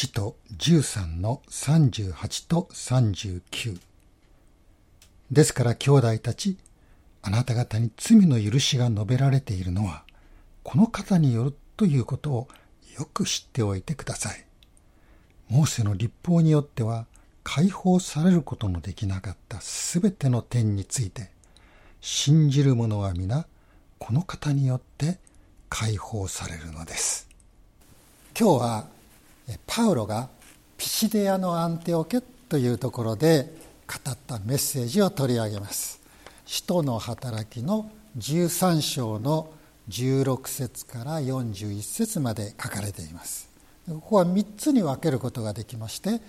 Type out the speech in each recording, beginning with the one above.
使徒13の38と39ですから兄弟たちあなた方に罪の許しが述べられているのはこの方によるということをよく知っておいてください。モーセの立法によっては解放されることのできなかったすべての点について信じる者は皆この方によって解放されるのです。今日はパウロがピシデアのアンテオケというところで語ったメッセージを取り上げます。使徒の働きの13章の16節から41節まで書かれています。ここは3つに分けることができまして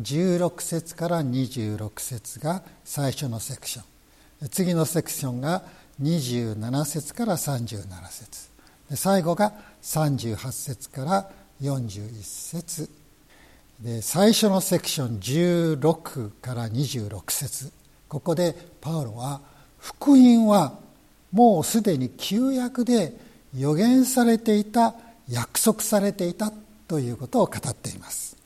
16節から26節が最初のセクション次のセクションが27節から37節最後が38節から41節。で最初のセクション16から26節。ここでパウロは福音はもうすでに旧約で予言されていた約束されていたということを語っています。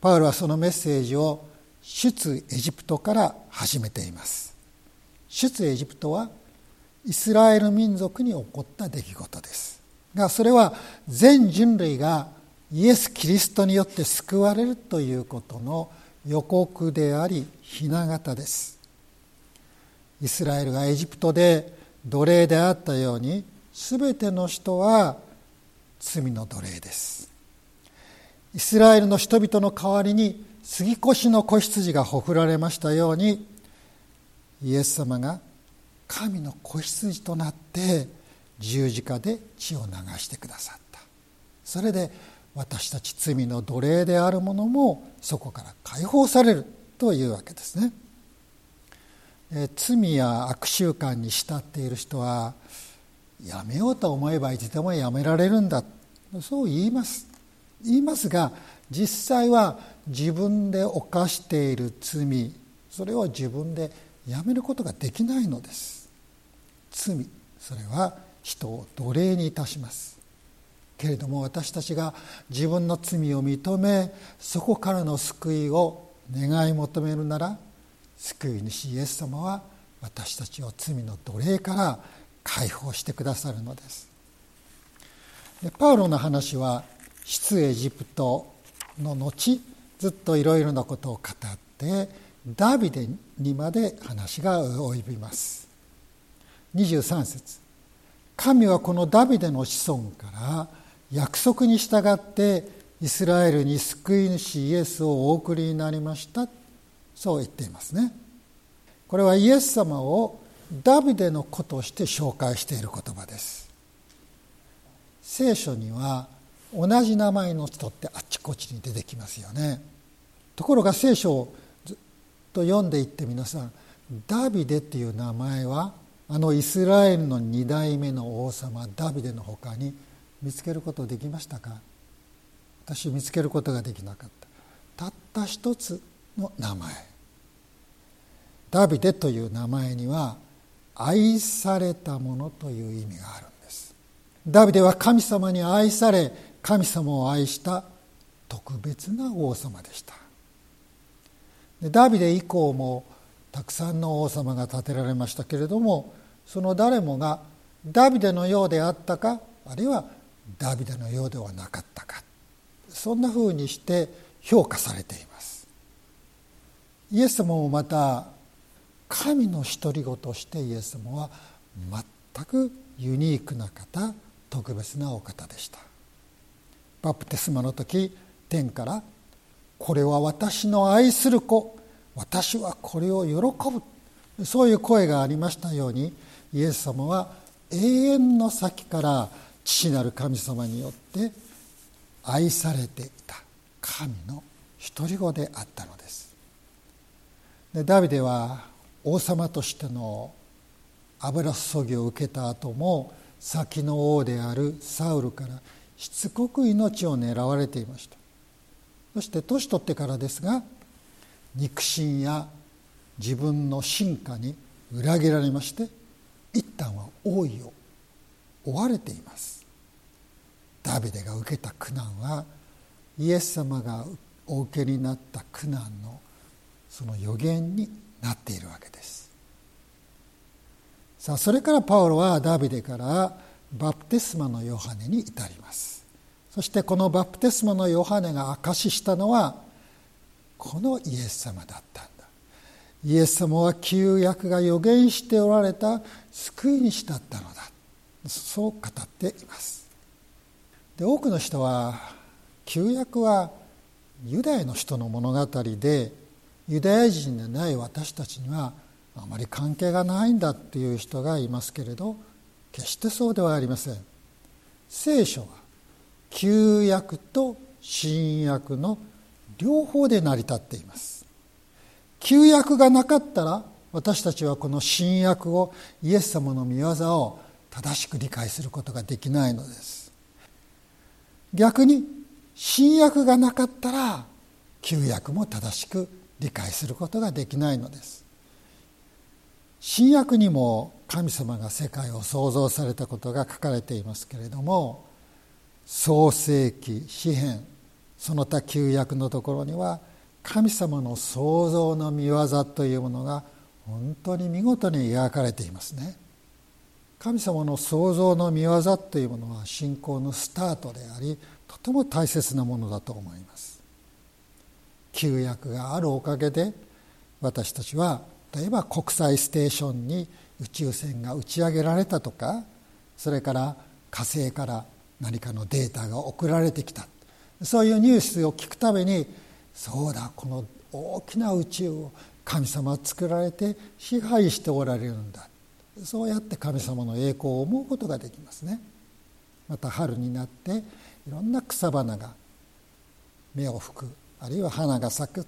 パウロはそのメッセージを出エジプトから始めています。出エジプトはイスラエル民族に起こった出来事です。がそれは全人類がイエス・キリストによって救われるということの予告であり雛形です。イスラエルがエジプトで奴隷であったように全ての人は罪の奴隷です。イスラエルの人々の代わりに杉越の子羊がほふられましたようにイエス様が神の子羊となって十字架で血を流してくださった。それで私たち罪の奴隷であるものもそこから解放されるというわけですね。罪や悪習慣に慕っている人はやめようと思えばいつでもやめられるんだ。そう言います。言いますが実際は自分で犯している罪それを自分でやめることができないのです。罪それは人を奴隷にいたします。けれども私たちが自分の罪を認めそこからの救いを願い求めるなら救い主イエス様は私たちを罪の奴隷から解放してくださるのです。でパウロの話は出エジプトの後ずっといろいろなことを語ってダビデにまで話が及びます。23節。神はこのダビデの子孫から約束に従ってイスラエルに救い主イエスをお送りになりました。そう言っていますね。これはイエス様をダビデの子として紹介している言葉です。聖書には同じ名前の人ってあっちこっちに出てきますよね。ところが聖書をずっと読んでいって皆さんダビデっていう名前はあのイスラエルの2代目の王様ダビデのほかに見つけることできましたか？私見つけることができなかった。たった一つの名前。ダビデという名前には愛されたものという意味があるんです。ダビデは神様に愛され神様を愛した特別な王様でした。でダビデ以降もたくさんの王様が建てられましたけれどもその誰もがダビデのようであったかあるいはダビデのようではなかったか。そんなふうにして評価されています。イエス様もまた神の独り子としてイエス様は全くユニークな方特別なお方でした。バプテスマの時天から「これは私の愛する子私はこれを喜ぶ」そういう声がありましたようにイエス様は永遠の先から父なる神様によって愛されていた神の独り子であったのです。でダビデは王様としての油注ぎを受けた後も先の王であるサウルからしつこく命を狙われていました。そして年取ってからですが肉親や自分の進化に裏切られまして一旦は王位を追われています。ダビデが受けた苦難はイエス様がお受けになった苦難のその予言になっているわけです。さあそれからパウロはダビデからバプテスマのヨハネに至ります。そしてこのバプテスマのヨハネが証ししたのはこのイエス様だったんだイエス様は旧約が予言しておられた救い主だったのだ。そう語っています。で多くの人は旧約はユダヤの人の物語でユダヤ人でない私たちにはあまり関係がないんだっていう人がいますけれど決してそうではありません。聖書は旧約と新約の両方で成り立っています。旧約がなかったら私たちはこの新約をイエス様の御業を正しく理解することができないのです。逆に新約がなかったら旧約も正しく理解することができないのです。新約にも神様が世界を創造されたことが書かれていますけれども創世記詩篇その他旧約のところには神様の創造の見業というものが本当に見事に描かれていますね。神様の創造の見業というものは信仰のスタートでありとても大切なものだと思います。旧約があるおかげで私たちは例えば国際ステーションに宇宙船が打ち上げられたとかそれから火星から何かのデータが送られてきた。そういうニュースを聞くためにそうだこの大きな宇宙を神様は作られて支配しておられるんだ。そうやって神様の栄光を思うことができますね。また春になっていろんな草花が芽を吹くあるいは花が咲く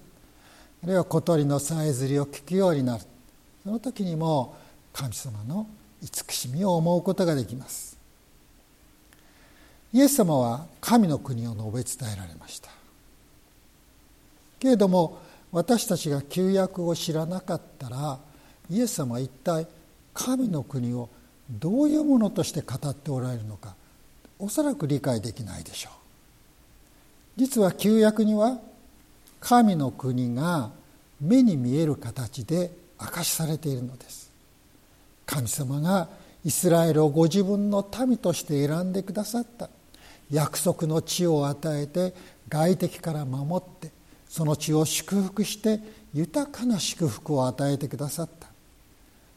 あるいは小鳥のさえずりを聞くようになる。その時にも神様の慈しみを思うことができます。イエス様は神の国を述べ伝えられました。けれども私たちが旧約を知らなかったらイエス様は一体神の国をどういうものとして語っておられるのかおそらく理解できないでしょう。実は旧約には神の国が目に見える形で明かしされているのです。神様がイスラエルをご自分の民として選んでくださった。約束の地を与えて外敵から守ってその地を祝福して豊かな祝福を与えてくださった。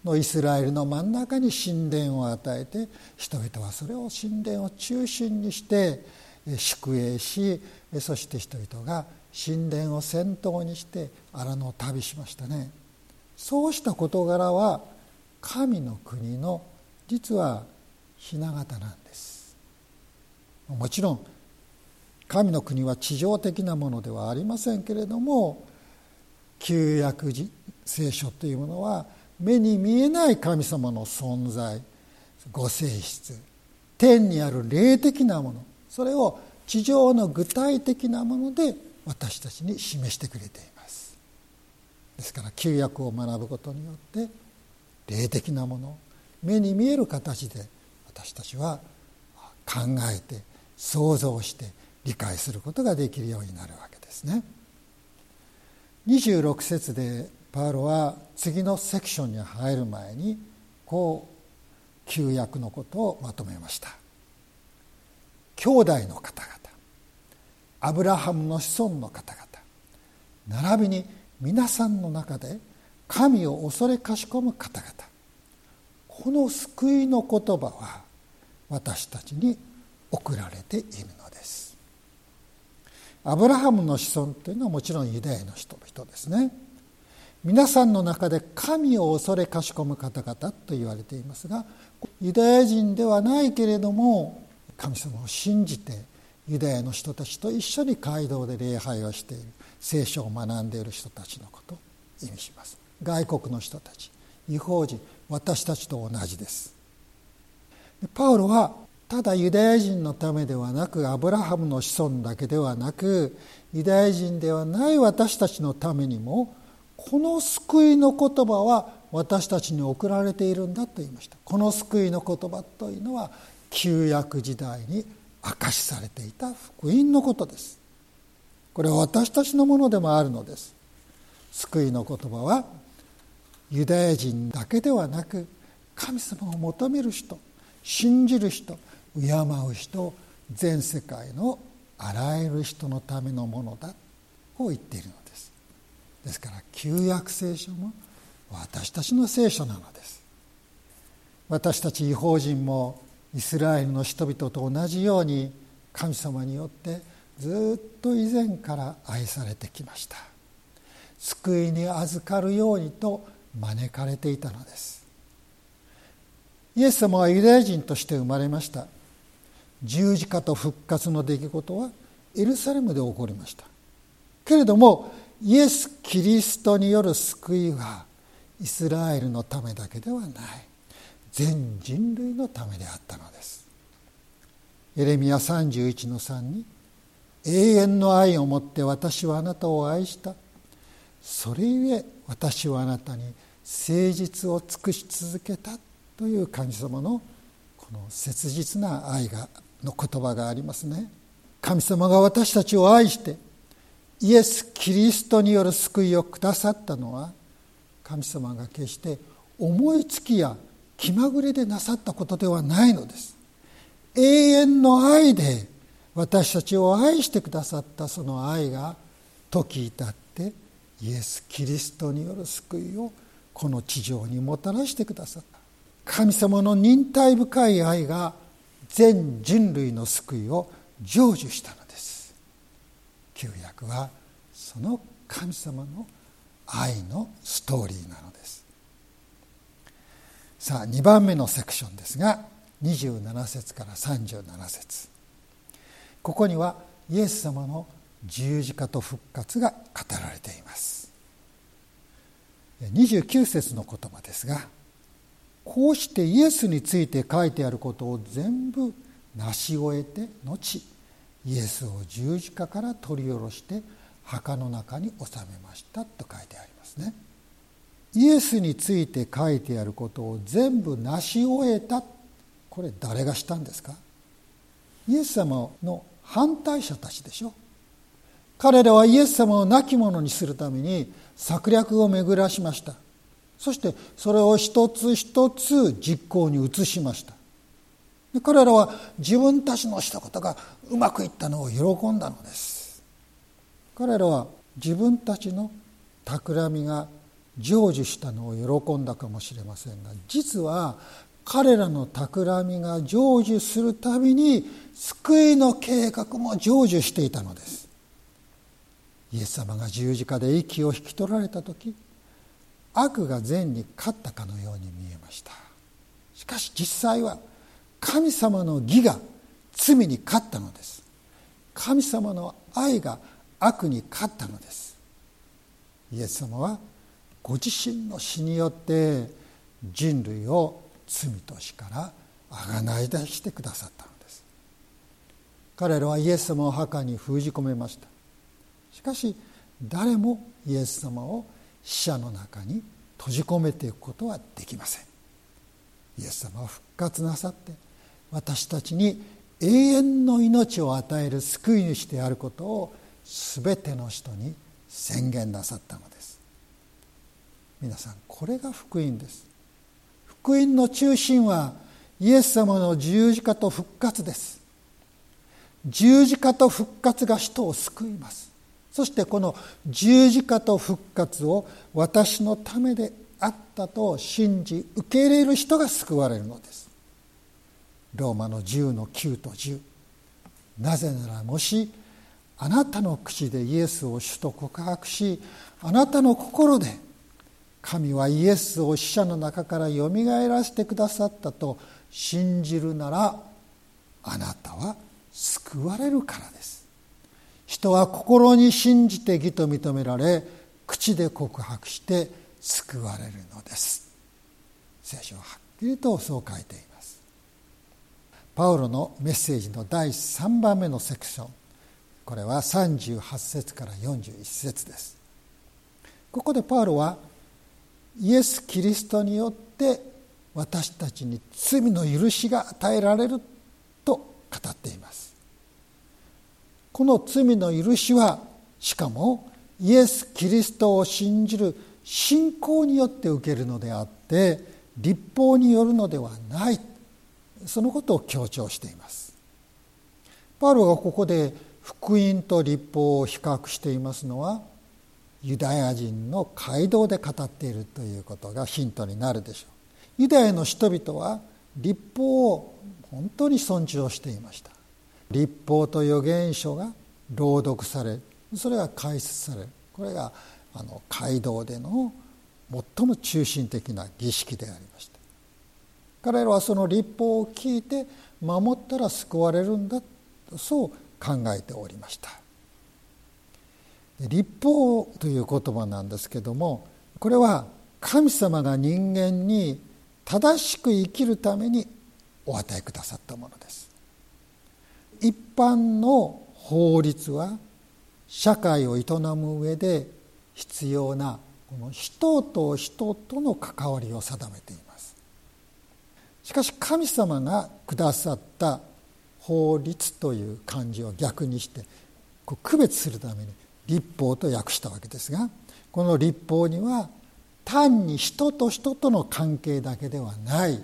のイスラエルの真ん中に神殿を与えて人々はそれを神殿を中心にして宿営しそして人々が神殿を先頭にして荒野を旅しましたね。そうした事柄は神の国の実は雛形なんです。もちろん神の国は地上的なものではありませんけれども旧約聖書というものは目に見えない神様の存在ご性質天にある霊的なものそれを地上の具体的なもので私たちに示してくれています。ですから旧約を学ぶことによって霊的なもの目に見える形で私たちは考えて想像して理解することができるようになるわけですね。26節でパウロは次のセクションに入る前にこう旧約のことをまとめました。兄弟の方々アブラハムの子孫の方々並びに皆さんの中で神を恐れかしこむ方々この救いの言葉は私たちに送られているアブラハムの子孫というのはもちろんユダヤの人々ですね。皆さんの中で神を恐れかしこむ方々と言われていますがユダヤ人ではないけれども神様を信じてユダヤの人たちと一緒に街道で礼拝をしている聖書を学んでいる人たちのことを意味します。外国の人たち違法人私たちと同じです。パウロはただユダヤ人のためではなくアブラハムの子孫だけではなくユダヤ人ではない私たちのためにもこの救いの言葉は私たちに送られているんだと言いました。この救いの言葉というのは旧約時代に明かしされていた福音のことです。これは私たちのものでもあるのです。救いの言葉はユダヤ人だけではなく神様を求める人信じる人敬う人全世界のあらゆる人のためのものだと言っているのです。ですから旧約聖書も私たちの聖書なのです。私たち違法人もイスラエルの人々と同じように神様によってずっと以前から愛されてきました。救いに預かるようにと招かれていたのです。イエス様はユダヤ人として生まれました。十字架と復活の出来事はエルサレムで起こりました。けれどもイエス・キリストによる救いはイスラエルのためだけではない。全人類のためであったのです。エレミア31の3に「永遠の愛をもって私はあなたを愛した」それゆえ私はあなたに誠実を尽くし続けたという神様のこの切実な愛がの言葉がありますね。神様が私たちを愛してイエス・キリストによる救いをくださったのは神様が決して思いつきや気まぐれでなさったことではないのです。永遠の愛で私たちを愛してくださったその愛が時至ってイエス・キリストによる救いをこの地上にもたらしてくださった。神様の忍耐深い愛が全人類の救いを成就したのです。旧約はその神様の愛のストーリーなのです。さあ2番目のセクションですが27節から37節。ここにはイエス様の十字架と復活が語られています。29節の言葉ですがこうしてイエスについて書いてあることを全部成し終えて後イエスを十字架から取り下ろして墓の中に収めましたと書いてありますね。イエスについて書いてあることを全部成し終えた。これ誰がしたんですか？イエス様の反対者たちでしょ。彼らはイエス様を亡き者にするために策略を巡らしました。そしてそれを一つ一つ実行に移しました。彼らは自分たちのしたことがうまくいったのを喜んだのです。彼らは自分たちの企みが成就したのを喜んだかもしれませんが実は彼らの企みが成就するたびに救いの計画も成就していたのです。イエス様が十字架で息を引き取られた時悪が善に勝ったかのように見えました。しかし実際は神様の義が罪に勝ったのです。神様の愛が悪に勝ったのです。イエス様はご自身の死によって人類を罪と死からあがない出してくださったのです。彼らはイエス様を墓に封じ込めました。しかし誰もイエス様を死者の中に閉じ込めていくことはできません。イエス様は復活なさって私たちに永遠の命を与える救い主であることを全ての人に宣言なさったのです。皆さんこれが福音です。福音の中心はイエス様の十字架と復活です。十字架と復活が人を救います。そしてこの十字架と復活を私のためであったと信じ受け入れる人が救われるのです。ローマの10の9と10なぜならもしあなたの口でイエスを主と告白しあなたの心で神はイエスを死者の中からよみがえらせてくださったと信じるならあなたは救われるからです。人は心に信じて義と認められ口で告白して救われるのです。聖書ははっきりとそう書いています。パウロのメッセージの第3番目のセクション。これは38節から41節です。ここでパウロはイエス・キリストによって私たちに罪の許しが与えられると語っています。この罪の許しはしかもイエス・キリストを信じる信仰によって受けるのであって立法によるのではない。そのことを強調しています。パウロがここで福音と立法を比較していますのはユダヤ人の街道で語っているということがヒントになるでしょう。ユダヤの人々は立法を本当に尊重していました。立法と預言書が朗読されそれが解説されるこれがあの街道での最も中心的な儀式でありました。彼らはその立法を聞いて守ったら救われるんだそう考えておりました。立法という言葉なんですけどもこれは神様が人間に正しく生きるためにお与えくださったものです。一般の法律は社会を営む上で必要なこの人と人との関わりを定めています。しかし神様がくださった法律という漢字を逆にして区別するために立法と訳したわけですがこの立法には単に人と人との関係だけではない。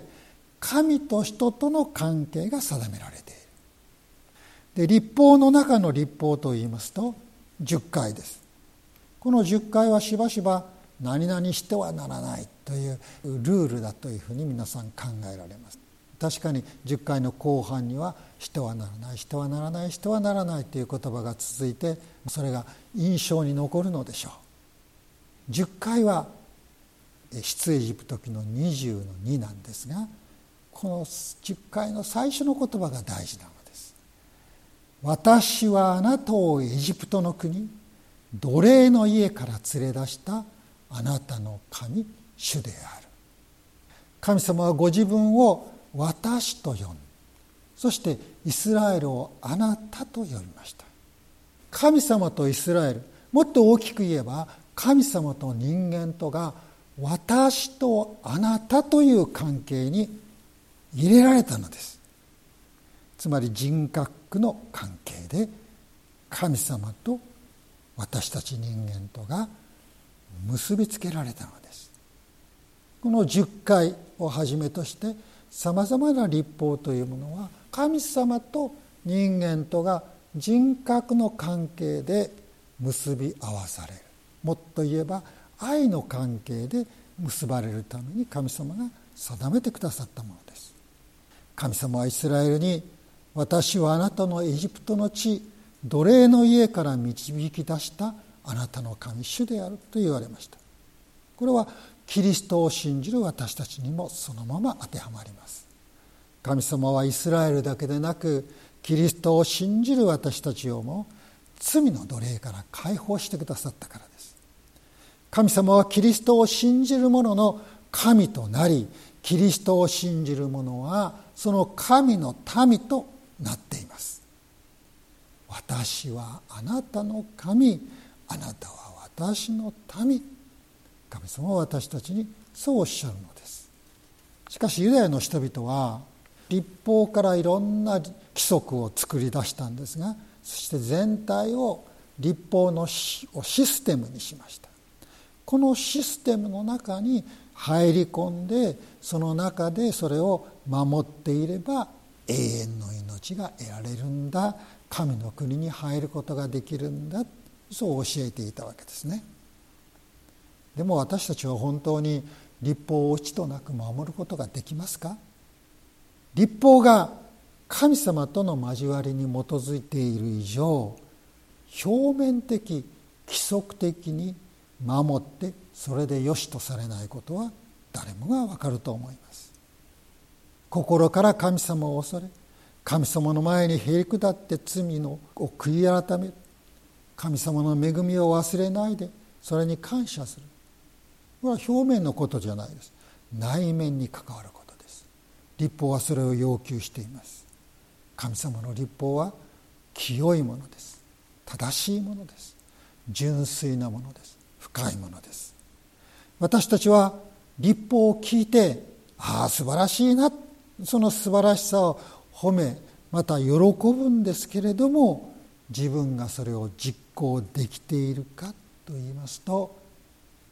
神と人との関係が定められているで立法の中の立法といいますと10回です。この10回はしばしば何々してはならないというルールだというふうに皆さん考えられます。確かに10回の後半にはしてはならないしてはならないしてはならないという言葉が続いてそれが印象に残るのでしょう。10回は出エジプト記の20の2なんですがこの10回の最初の言葉が大事なの私はあなたをエジプトの国奴隷の家から連れ出したあなたの神主である。神様はご自分を私と呼んそしてイスラエルをあなたと呼びました。神様とイスラエルもっと大きく言えば神様と人間とが私とあなたという関係に入れられたのです。つまり人格の関係で神様と私たち人間とが結びつけられたのです。この10回をはじめとしてさまざまな立法というものは神様と人間とが人格の関係で結び合わされる。もっと言えば愛の関係で結ばれるために神様が定めてくださったものです。神様はイスラエルに私はあなたのエジプトの地奴隷の家から導き出したあなたの神主であると言われました。これはキリストを信じる私たちにもそのまま当てはまります。神様はイスラエルだけでなくキリストを信じる私たちをも罪の奴隷から解放してくださったからです。神様はキリストを信じる者の神となりキリストを信じる者はその神の民となっています。私はあなたの神。あなたは私の民。神様は私たちにそうおっしゃるのです。しかしユダヤの人々は立法からいろんな規則を作り出したんですがそして全体を立法のシステムにしました。このシステムの中に入り込んでその中でそれを守っていれば永遠の命が得られるんだ。神の国に入ることができるんだ。そう教えていたわけですね。でも私たちは本当に立法を落ちとなく守ることができますか？立法が神様との交わりに基づいている以上表面的規則的に守ってそれで良しとされないことは誰もがわかると思います。心から神様を恐れ神様の前にへり下って罪のを悔い改める。神様の恵みを忘れないでそれに感謝する。これは表面のことじゃないです。内面に関わることです。立法はそれを要求しています。神様の立法は清いものです。正しいものです。純粋なものです。深いものです。私たちは立法を聞いてああ素晴らしいなその素晴らしさを褒めまた喜ぶんですけれども自分がそれを実行できているかと言いますと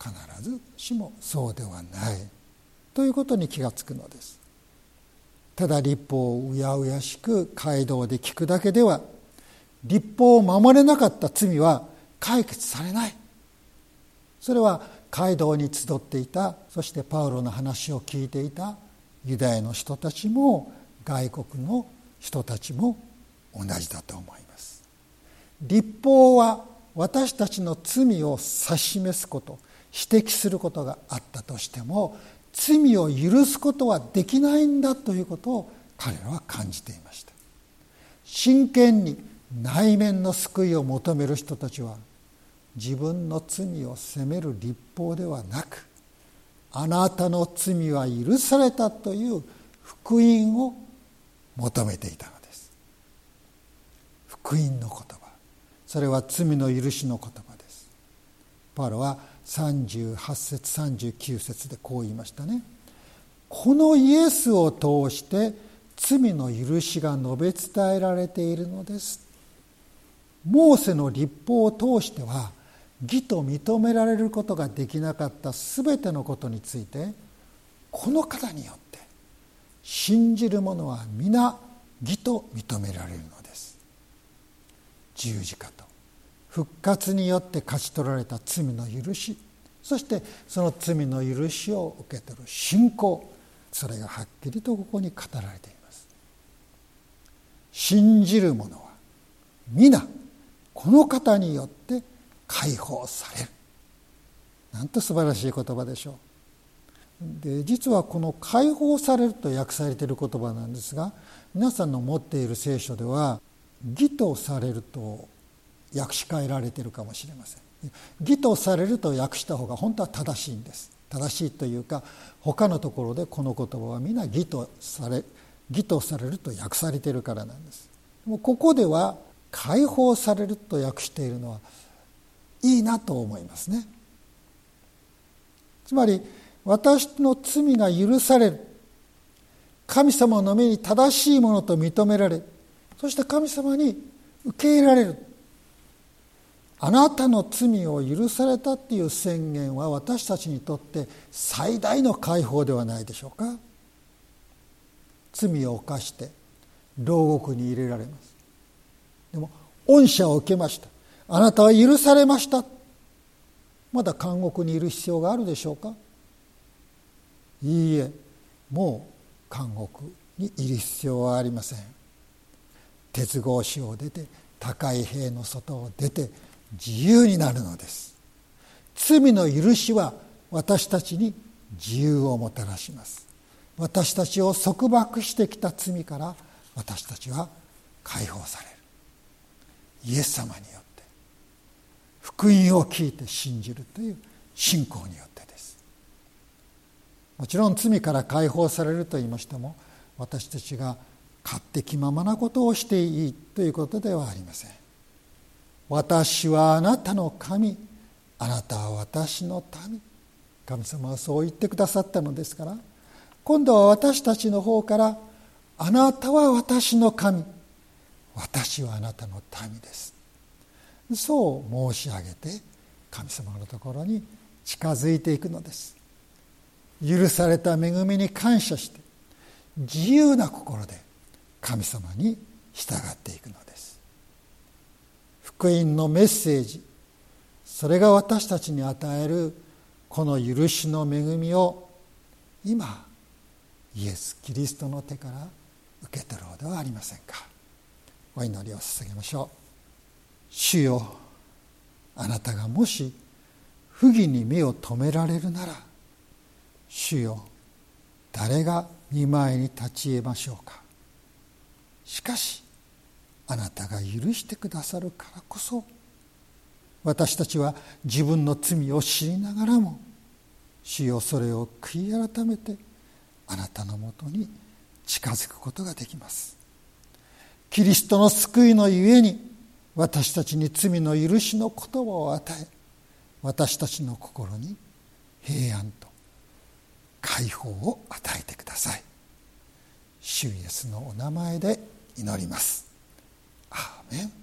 必ずしもそうではないということに気がつくのです。ただ立法をうやうやしく街道で聞くだけでは立法を守れなかった罪は解決されない。それは街道に集っていたそしてパウロの話を聞いていた。ユダヤの人たちも外国の人たちも同じだと思います。立法は私たちの罪を指し示すこと指摘することがあったとしても罪を許すことはできないんだということを彼らは感じていました。真剣に内面の救いを求める人たちは自分の罪を責める立法ではなくあなたの罪は許されたという福音を求めていたのです。福音の言葉。それは罪の許しの言葉です。パウロは38節39節でこう言いましたね。このイエスを通して罪の許しが述べ伝えられているのです。モーセの立法を通しては義と認められることができなかった全てのことについてこの方によって信じる者は皆義と認められるのです。十字架と復活によって勝ち取られた罪の許しそしてその罪の許しを受け取る信仰それがはっきりとここに語られています。信じる者は皆この方によって解放される。なんと素晴らしい言葉でしょう。で実はこの「解放される」と訳されている言葉なんですが皆さんの持っている聖書では「義とされる」と訳し替えられているかもしれません。義とされると訳した方が本当は正しいんです。正しいというか他のところでこの言葉は皆義とされ義とされると訳されているからなんです。もここでは解放されると訳しているのはいいなと思いますね。つまり私の罪が許される。神様の目に正しいものと認められそして神様に受け入れられる。あなたの罪を許されたっていう宣言は私たちにとって最大の解放ではないでしょうか。罪を犯して牢獄に入れられます。でも恩赦を受けました。あなたは許されました。まだ監獄にいる必要があるでしょうか？いいえもう監獄にいる必要はありません。鉄格子を出て高い塀の外を出て自由になるのです。罪の許しは私たちに自由をもたらします。私たちを束縛してきた罪から私たちは解放される。イエス様によって福音を聞いて信じるという信仰によってです。もちろん罪から解放されると言いましても私たちが勝手気ままなことをしていいということではありません。私はあなたの神あなたは私の民。神様はそう言ってくださったのですから今度は私たちの方からあなたは私の神。私はあなたの民です。そう申し上げて神様のところに近づいていくのです。許された恵みに感謝して自由な心で神様に従っていくのです。福音のメッセージそれが私たちに与えるこの許しの恵みを今イエス・キリストの手から受け取ろうではありませんか。お祈りを捧げましょう。主よあなたがもし不義に目を留められるなら主よ誰が見舞いに立ち得ましょうか。しかしあなたが許してくださるからこそ私たちは自分の罪を知りながらも主よそれを悔い改めてあなたのもとに近づくことができます。キリストの救いのゆえに私たちに罪の許しの言葉を与え私たちの心に平安と解放を与えてください。主イエスのお名前で祈ります。アーメン。